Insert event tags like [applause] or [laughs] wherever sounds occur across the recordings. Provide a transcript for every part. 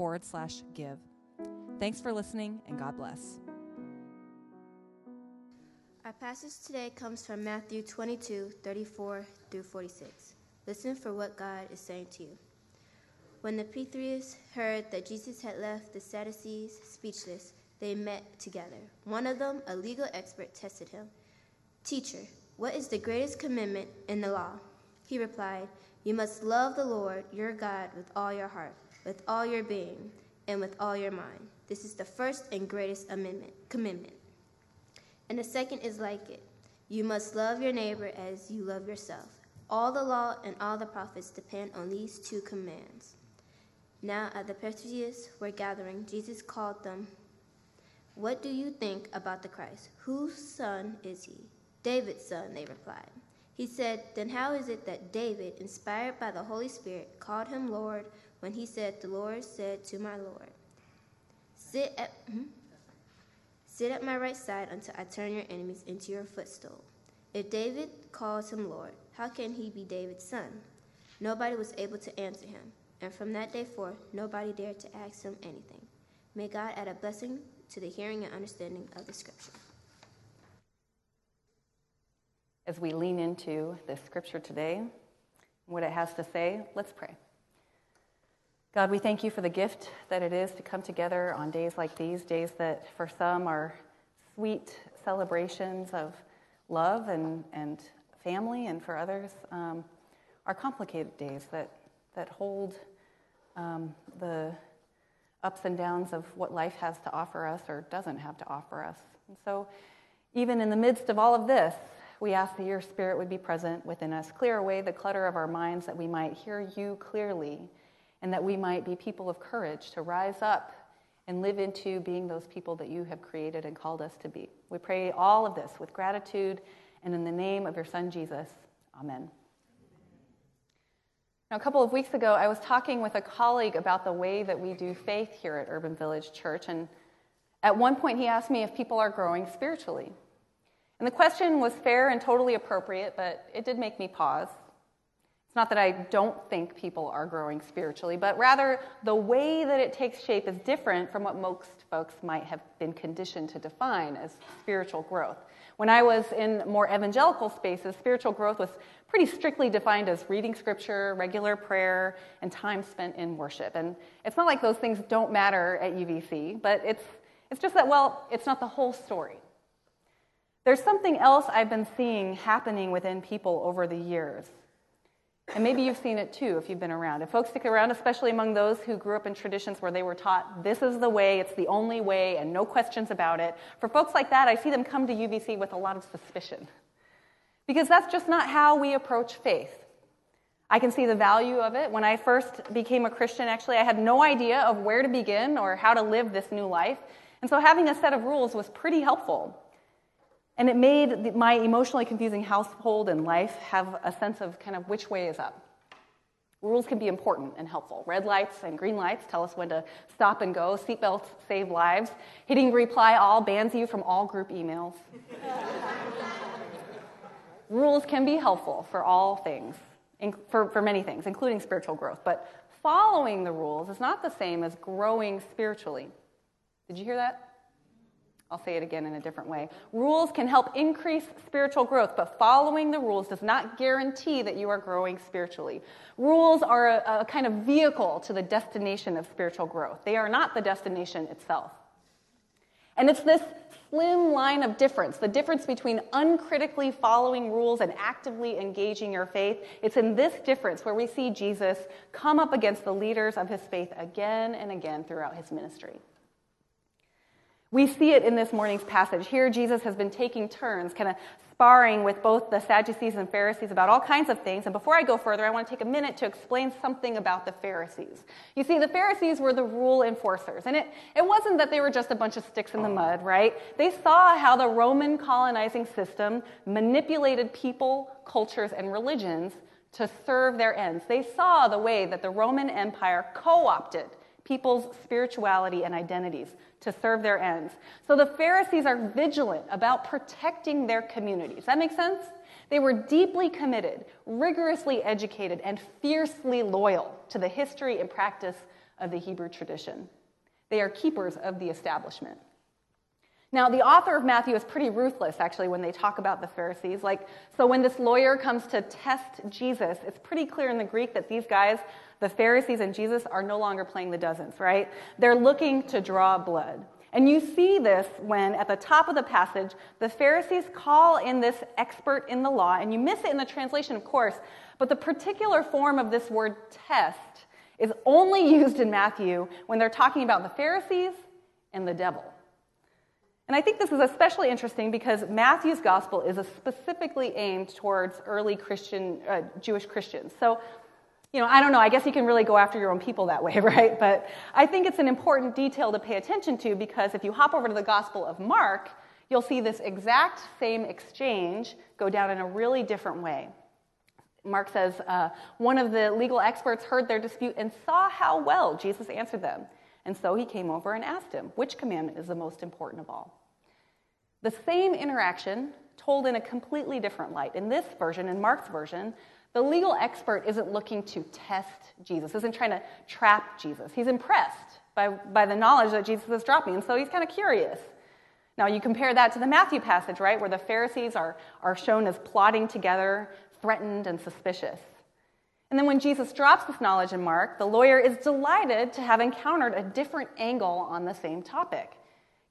forward slash give. Thanks for listening, and God bless. Our passage today comes from Matthew 22 34 through 46. Listen for what God is saying to you. When the Pythians heard that Jesus had left the Sadducees speechless, they met together. One of them, a legal expert, tested him. Teacher, what is the greatest commandment in the law? He replied, You must love the Lord your God with all your heart, with all your being, and with all your mind. This is the first and greatest amendment, commandment. And the second is like it you must love your neighbor as you love yourself. All the law and all the prophets depend on these two commands. Now, at the Pharisees were gathering, Jesus called them what do you think about the Christ? Whose son is he? David's son, they replied. He said, Then how is it that David, inspired by the Holy Spirit, called him Lord when he said, The Lord said to my Lord, Sit at, hmm? Sit at my right side until I turn your enemies into your footstool. If David calls him Lord, how can he be David's son? Nobody was able to answer him, and from that day forth, nobody dared to ask him anything. May God add a blessing to the hearing and understanding of the scripture. As we lean into this scripture today, what it has to say, let's pray. God, we thank you for the gift that it is to come together on days like these, days that for some are sweet celebrations of love and, and family, and for others um, are complicated days that, that hold um, the ups and downs of what life has to offer us or doesn't have to offer us. And so, even in the midst of all of this, we ask that your spirit would be present within us, clear away the clutter of our minds that we might hear you clearly, and that we might be people of courage to rise up and live into being those people that you have created and called us to be. We pray all of this with gratitude and in the name of your Son, Jesus. Amen. Now, a couple of weeks ago, I was talking with a colleague about the way that we do faith here at Urban Village Church, and at one point he asked me if people are growing spiritually. And the question was fair and totally appropriate, but it did make me pause. It's not that I don't think people are growing spiritually, but rather the way that it takes shape is different from what most folks might have been conditioned to define as spiritual growth. When I was in more evangelical spaces, spiritual growth was pretty strictly defined as reading scripture, regular prayer, and time spent in worship. And it's not like those things don't matter at UVC, but it's, it's just that, well, it's not the whole story. There's something else I've been seeing happening within people over the years. And maybe you've seen it too if you've been around. If folks stick around, especially among those who grew up in traditions where they were taught this is the way, it's the only way, and no questions about it, for folks like that, I see them come to UVC with a lot of suspicion. Because that's just not how we approach faith. I can see the value of it. When I first became a Christian, actually, I had no idea of where to begin or how to live this new life. And so having a set of rules was pretty helpful. And it made my emotionally confusing household and life have a sense of kind of which way is up. Rules can be important and helpful. Red lights and green lights tell us when to stop and go. Seatbelts save lives. Hitting reply all bans you from all group emails. [laughs] Rules can be helpful for all things, for, for many things, including spiritual growth. But following the rules is not the same as growing spiritually. Did you hear that? I'll say it again in a different way. Rules can help increase spiritual growth, but following the rules does not guarantee that you are growing spiritually. Rules are a, a, kind of vehicle to the destination of spiritual growth, they are not the destination itself. And it's this slim line of difference, the difference between uncritically following rules and actively engaging your faith. It's in this difference where we see Jesus come up against the leaders of his faith again and again throughout his ministry. We see it in this morning's passage. Here, Jesus has been taking turns, kind of sparring with both the Sadducees and Pharisees about all kinds of things. And before I go further, I want to take a minute to explain something about the Pharisees. You see, the Pharisees were the rule enforcers. And it, it wasn't that they were just a bunch of sticks in the mud, right? They saw how the Roman colonizing system manipulated people, cultures, and religions to serve their ends. They saw the way that the Roman Empire co opted people's spirituality and identities to serve their ends. So the Pharisees are vigilant about protecting their communities. That makes sense? They were deeply committed, rigorously educated, and fiercely loyal to the history and practice of the Hebrew tradition. They are keepers of the establishment. Now, the author of Matthew is pretty ruthless, actually, when they talk about the Pharisees. Like, so when this lawyer comes to test Jesus, it's pretty clear in the Greek that these guys, the Pharisees and Jesus, are no longer playing the dozens, right? They're looking to draw blood. And you see this when, at the top of the passage, the Pharisees call in this expert in the law, and you miss it in the translation, of course, but the particular form of this word test is only used in Matthew when they're talking about the Pharisees and the devil. And I think this is especially interesting because Matthew's gospel is specifically aimed towards early Christian, uh, Jewish Christians. So, you know, I don't know, I guess you can really go after your own people that way, [laughs] right? But I think it's an important detail to pay attention to because if you hop over to the gospel of Mark, you'll see this exact same exchange go down in a really different way. Mark says, uh, one of the legal experts heard their dispute and saw how well Jesus answered them. And so he came over and asked him, which commandment is the most important of all? The same interaction told in a completely different light. In this version, in Mark's version, the legal expert isn't looking to test Jesus, isn't trying to trap Jesus. He's impressed by, by the knowledge that Jesus is dropping, and so he's kind of curious. Now, you compare that to the Matthew passage, right, where the Pharisees are, are shown as plotting together, threatened, and suspicious. And then when Jesus drops this knowledge in Mark, the lawyer is delighted to have encountered a different angle on the same topic.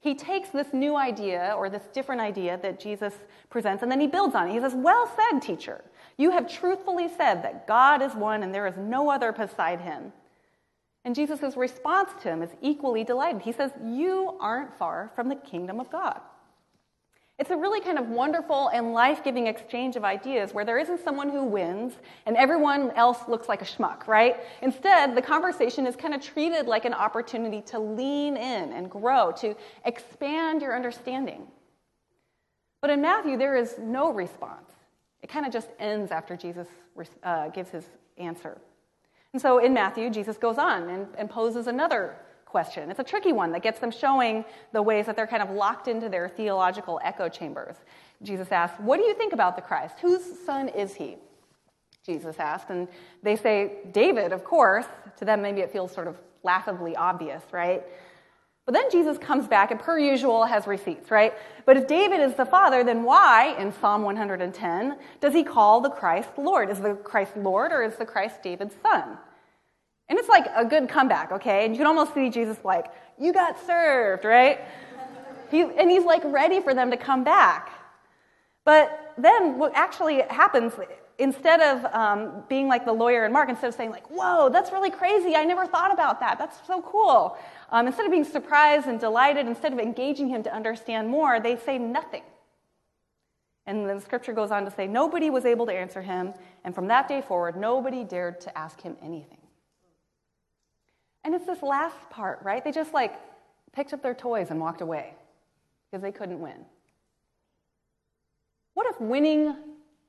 He takes this new idea or this different idea that Jesus presents and then he builds on it. He says, Well said, teacher. You have truthfully said that God is one and there is no other beside him. And Jesus' response to him is equally delighted. He says, You aren't far from the kingdom of God. It's a really kind of wonderful and life giving exchange of ideas where there isn't someone who wins and everyone else looks like a schmuck, right? Instead, the conversation is kind of treated like an opportunity to lean in and grow, to expand your understanding. But in Matthew, there is no response. It kind of just ends after Jesus uh, gives his answer. And so in Matthew, Jesus goes on and, and poses another question. It's a tricky one that gets them showing the ways that they're kind of locked into their theological echo chambers. Jesus asks, What do you think about the Christ? Whose son is he? Jesus asked. And they say, David, of course. To them, maybe it feels sort of laughably obvious, right? But then Jesus comes back and, per usual, has receipts, right? But if David is the father, then why, in Psalm 110, does he call the Christ Lord? Is the Christ Lord or is the Christ David's son? And it's like a good comeback, okay? And you can almost see Jesus like, you got served, right? He, and he's like ready for them to come back. But then what actually happens, instead of um, being like the lawyer in Mark, instead of saying like, whoa, that's really crazy, I never thought about that, that's so cool. Um, instead of being surprised and delighted, instead of engaging him to understand more, they say nothing. And the scripture goes on to say, nobody was able to answer him, and from that day forward, nobody dared to ask him anything. And it's this last part, right? They just like picked up their toys and walked away because they couldn't win. What if winning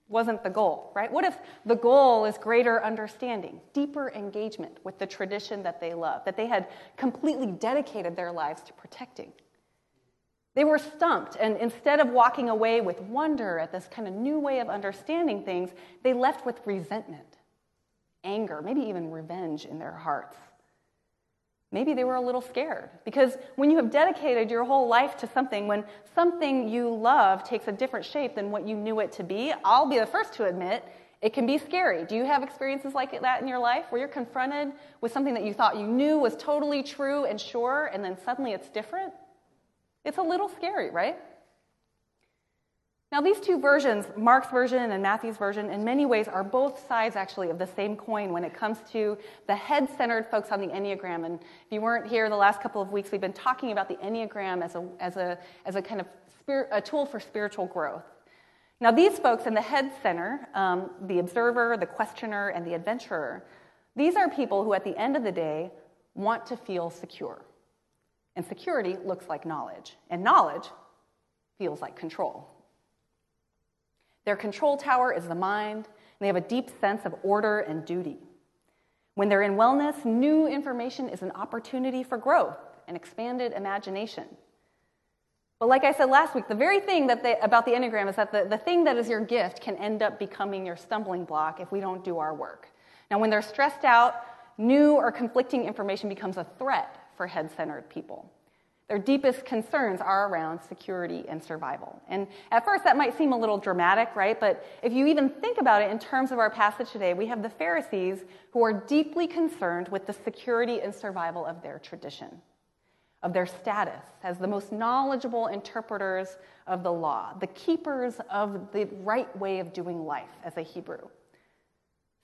wasn't the goal, right? What if the goal is greater understanding, deeper engagement with the tradition that they love, that they had completely dedicated their lives to protecting? They were stumped, and instead of walking away with wonder at this kind of new way of understanding things, they left with resentment, anger, maybe even revenge in their hearts. Maybe they were a little scared. Because when you have dedicated your whole life to something, when something you love takes a different shape than what you knew it to be, I'll be the first to admit it can be scary. Do you have experiences like that in your life where you're confronted with something that you thought you knew was totally true and sure, and then suddenly it's different? It's a little scary, right? Now, these two versions, Mark's version and Matthew's version, in many ways are both sides actually of the same coin when it comes to the head centered folks on the Enneagram. And if you weren't here the last couple of weeks, we've been talking about the Enneagram as a, as a, as a kind of a tool for spiritual growth. Now, these folks in the head center, um, the observer, the questioner, and the adventurer, these are people who at the end of the day want to feel secure. And security looks like knowledge, and knowledge feels like control. Their control tower is the mind, and they have a deep sense of order and duty. When they're in wellness, new information is an opportunity for growth and expanded imagination. But like I said last week, the very thing that they, about the Enneagram is that the, the thing that is your gift can end up becoming your stumbling block if we don't do our work. Now, when they're stressed out, new or conflicting information becomes a threat for head centered people. Their deepest concerns are around security and survival. And at first, that might seem a little dramatic, right? But if you even think about it in terms of our passage today, we have the Pharisees who are deeply concerned with the security and survival of their tradition, of their status as the most knowledgeable interpreters of the law, the keepers of the right way of doing life as a Hebrew.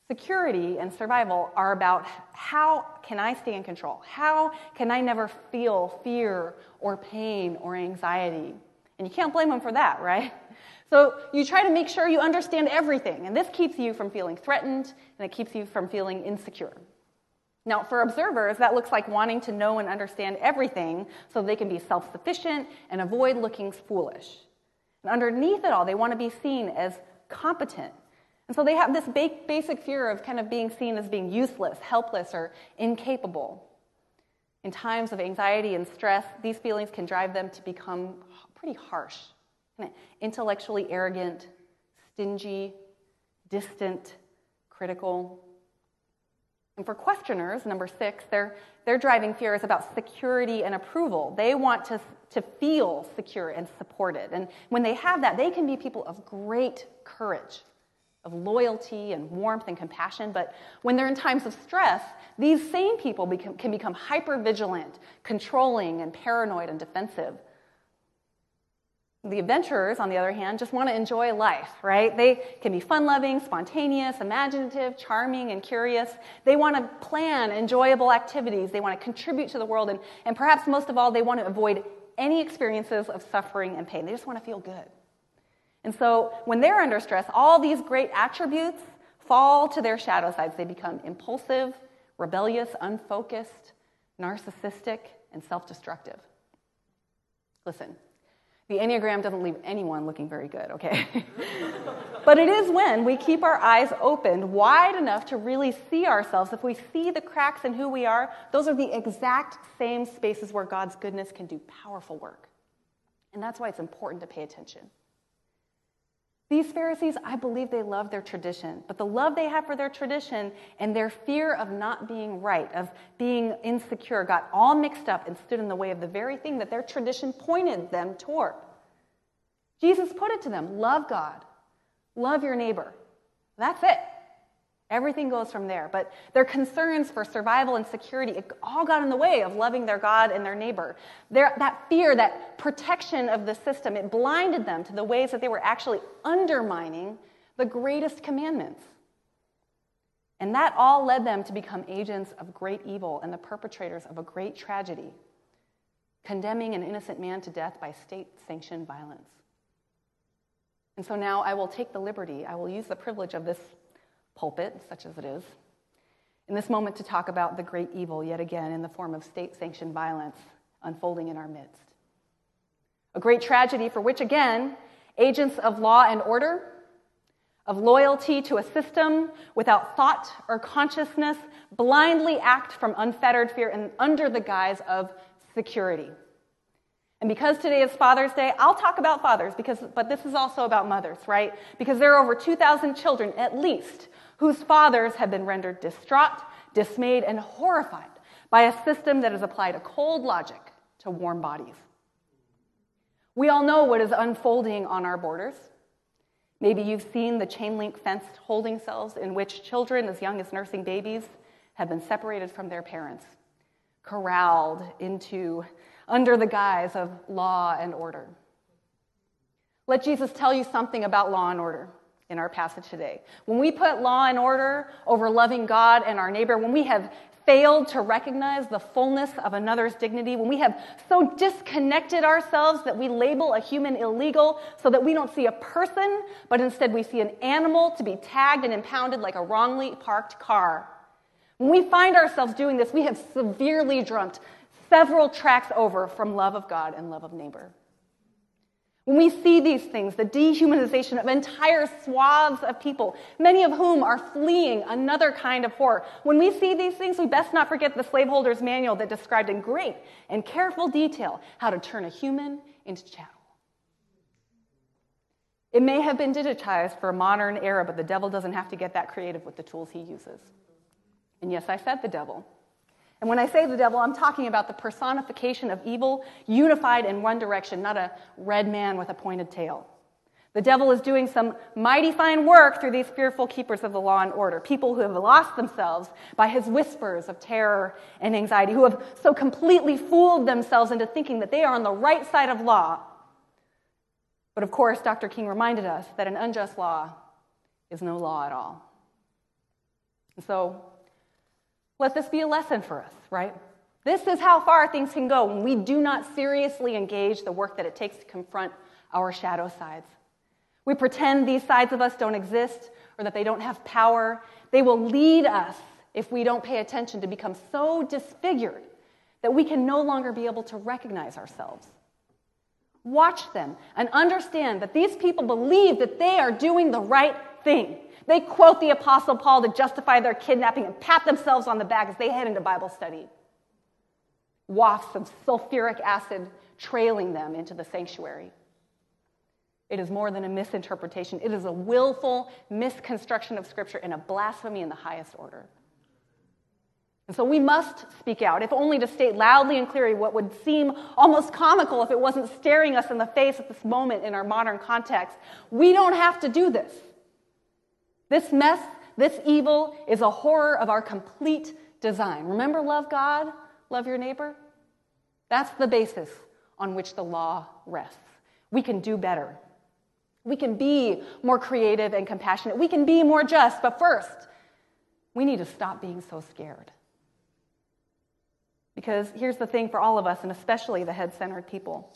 Security and survival are about how can I stay in control? How can I never feel fear or pain or anxiety? And you can't blame them for that, right? [laughs] So you try to make sure you understand everything, and this keeps you from feeling threatened and it keeps you from feeling insecure. Now, for observers, that looks like wanting to know and understand everything so they can be self sufficient and avoid looking foolish. And underneath it all, they want to be seen as competent and so they have this basic fear of kind of being seen as being useless, helpless, or incapable. In times of anxiety and stress, these feelings can drive them to become pretty harsh, intellectually arrogant, stingy, distant, critical. And for questioners, number six, their, their driving fear is about security and approval. They want to, to feel secure and supported. And when they have that, they can be people of great courage of loyalty and warmth and compassion. But when they're in times of stress, these same people become, can become hyper vigilant, controlling, and paranoid and defensive. The adventurers, on the other hand, just want to enjoy life, right? They can be fun loving, spontaneous, imaginative, charming, and curious. They want to plan enjoyable activities. They want to contribute to the world. And, and perhaps most of all, they want to avoid any experiences of suffering and pain. They just want to feel good. And so when they're under stress, all these great attributes fall to their shadow sides. They become impulsive, rebellious, unfocused, narcissistic, and self destructive. Listen, the Enneagram doesn't leave anyone looking very good, okay? [laughs] but it is when we keep our eyes opened wide enough to really see ourselves. If we see the cracks in who we are, those are the exact same spaces where God's goodness can do powerful work. And that's why it's important to pay attention. These Pharisees, I believe they love their tradition, but the love they have for their tradition and their fear of not being right, of being insecure, got all mixed up and stood in the way of the very thing that their tradition pointed them toward. Jesus put it to them love God, love your neighbor. That's it. Everything goes from there. But their concerns for survival and security, it all got in the way of loving their God and their neighbor. Their, that fear, that protection of the system, it blinded them to the ways that they were actually undermining the greatest commandments. And that all led them to become agents of great evil and the perpetrators of a great tragedy, condemning an innocent man to death by state sanctioned violence. And so now I will take the liberty, I will use the privilege of this pulpit, such as it is, in this moment to talk about the great evil yet again in the form of state sanctioned violence unfolding in our midst. A great tragedy for which, again, agents of law and order, of loyalty to a system without thought or consciousness, blindly act from unfettered fear and under the guise of security. And because today is Father's Day, I'll talk about fathers because but this is also about mothers, right? Because there are over 2,000 children at least whose fathers have been rendered distraught, dismayed, and horrified by a system that has applied a cold logic to warm bodies. We all know what is unfolding on our borders. Maybe you've seen the chain link fenced holding cells in which children as young as nursing babies have been separated from their parents, corralled into under the guise of law and order. Let Jesus tell you something about law and order in our passage today. When we put law and order over loving God and our neighbor, when we have failed to recognize the fullness of another's dignity, when we have so disconnected ourselves that we label a human illegal so that we don't see a person, but instead we see an animal to be tagged and impounded like a wrongly parked car. When we find ourselves doing this, we have severely jumped several tracks over from love of God and love of neighbor. When we see these things, the dehumanization of entire swaths of people, many of whom are fleeing another kind of horror, when we see these things, we best not forget the slaveholder's manual that described in great and careful detail how to turn a human into chattel. It may have been digitized for a modern era, but the devil doesn't have to get that creative with the tools he uses. And yes, I said the devil. And when I say the devil, I'm talking about the personification of evil unified in one direction, not a red man with a pointed tail. The devil is doing some mighty fine work through these fearful keepers of the law and order, people who have lost themselves by his whispers of terror and anxiety, who have so completely fooled themselves into thinking that they are on the right side of law. But of course, Dr. King reminded us that an unjust law is no law at all. And so let this be a lesson for us, right? This is how far things can go when we do not seriously engage the work that it takes to confront our shadow sides. We pretend these sides of us don't exist or that they don't have power. They will lead us, if we don't pay attention, to become so disfigured that we can no longer be able to recognize ourselves. Watch them and understand that these people believe that they are doing the right thing. They quote the Apostle Paul to justify their kidnapping and pat themselves on the back as they head into Bible study. Wafts of sulfuric acid trailing them into the sanctuary. It is more than a misinterpretation, it is a willful misconstruction of Scripture and a blasphemy in the highest order. And so we must speak out, if only to state loudly and clearly what would seem almost comical if it wasn't staring us in the face at this moment in our modern context. We don't have to do this. This mess, this evil, is a horror of our complete design. Remember, love God, love your neighbor? That's the basis on which the law rests. We can do better. We can be more creative and compassionate. We can be more just. But first, we need to stop being so scared. Because here's the thing for all of us, and especially the head centered people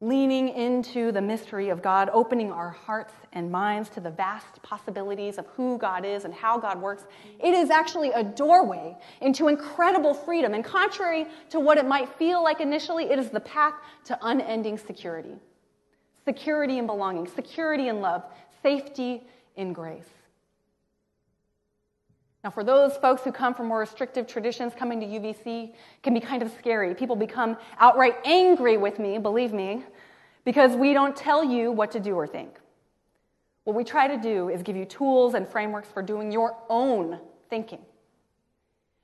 leaning into the mystery of God, opening our hearts and minds to the vast possibilities of who God is and how God works, it is actually a doorway into incredible freedom. And contrary to what it might feel like initially, it is the path to unending security security and belonging, security and love, safety in grace. Now, for those folks who come from more restrictive traditions, coming to UVC can be kind of scary. People become outright angry with me, believe me, because we don't tell you what to do or think. What we try to do is give you tools and frameworks for doing your own thinking.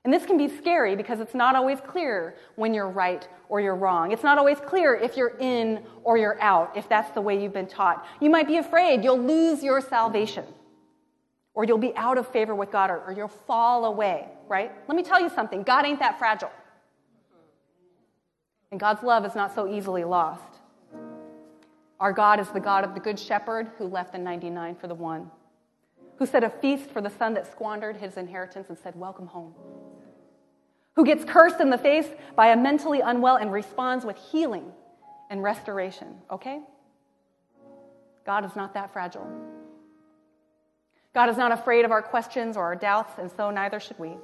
And this can be scary because it's not always clear when you're right or you're wrong. It's not always clear if you're in or you're out, if that's the way you've been taught. You might be afraid you'll lose your salvation or you'll be out of favor with God, or, or you'll fall away, right? Let me tell you something God ain't that fragile. And God's love is not so easily lost. Our God is the God of the Good Shepherd who left the 99 for the one, who set a feast for the son that squandered his inheritance and said, Welcome home, who gets cursed in the face by a mentally unwell and responds with healing and restoration, okay? God is not that fragile. God is not afraid of our questions or our doubts, and so neither should we.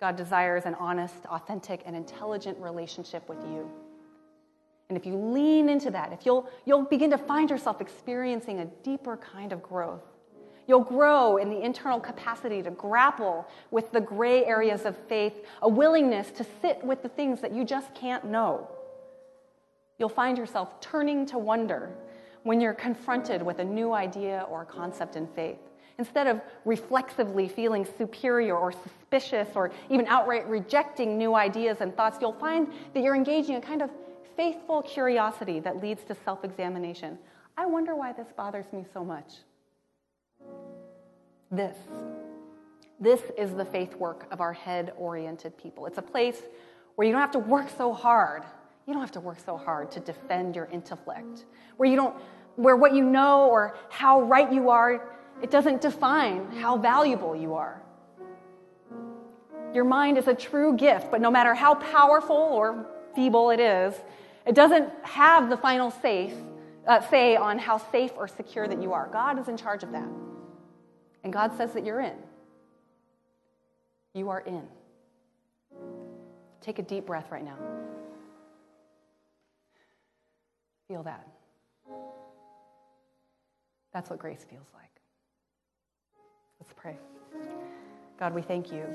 God desires an honest, authentic, and intelligent relationship with you. And if you lean into that, if you'll, you'll begin to find yourself experiencing a deeper kind of growth, you'll grow in the internal capacity to grapple with the gray areas of faith, a willingness to sit with the things that you just can't know. You'll find yourself turning to wonder when you're confronted with a new idea or concept in faith. Instead of reflexively feeling superior or suspicious or even outright rejecting new ideas and thoughts, you'll find that you're engaging a kind of faithful curiosity that leads to self examination. I wonder why this bothers me so much. This. This is the faith work of our head oriented people. It's a place where you don't have to work so hard You don't have to work so hard to defend your intellect, where you don't, where what you know or how right you are, it doesn't define how valuable you are. Your mind is a true gift, but no matter how powerful or feeble it is, it doesn't have the final safe, uh, say on how safe or secure that you are. God is in charge of that. And God says that you're in. You are in. Take a deep breath right now. Feel that. That's what grace feels like. Let's pray. God, we thank you.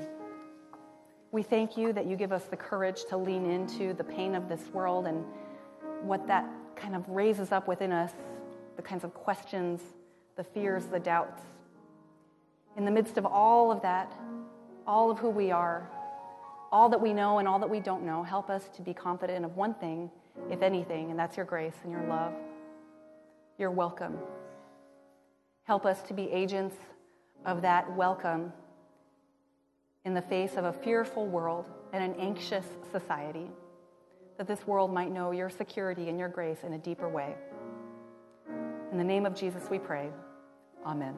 We thank you that you give us the courage to lean into the pain of this world and what that kind of raises up within us, the kinds of questions, the fears, the doubts. In the midst of all of that, all of who we are, all that we know and all that we don't know, help us to be confident of one thing, if anything, and that's your grace and your love. You're welcome. Help us to be agents of that welcome in the face of a fearful world and an anxious society, that this world might know your security and your grace in a deeper way. In the name of Jesus, we pray. Amen.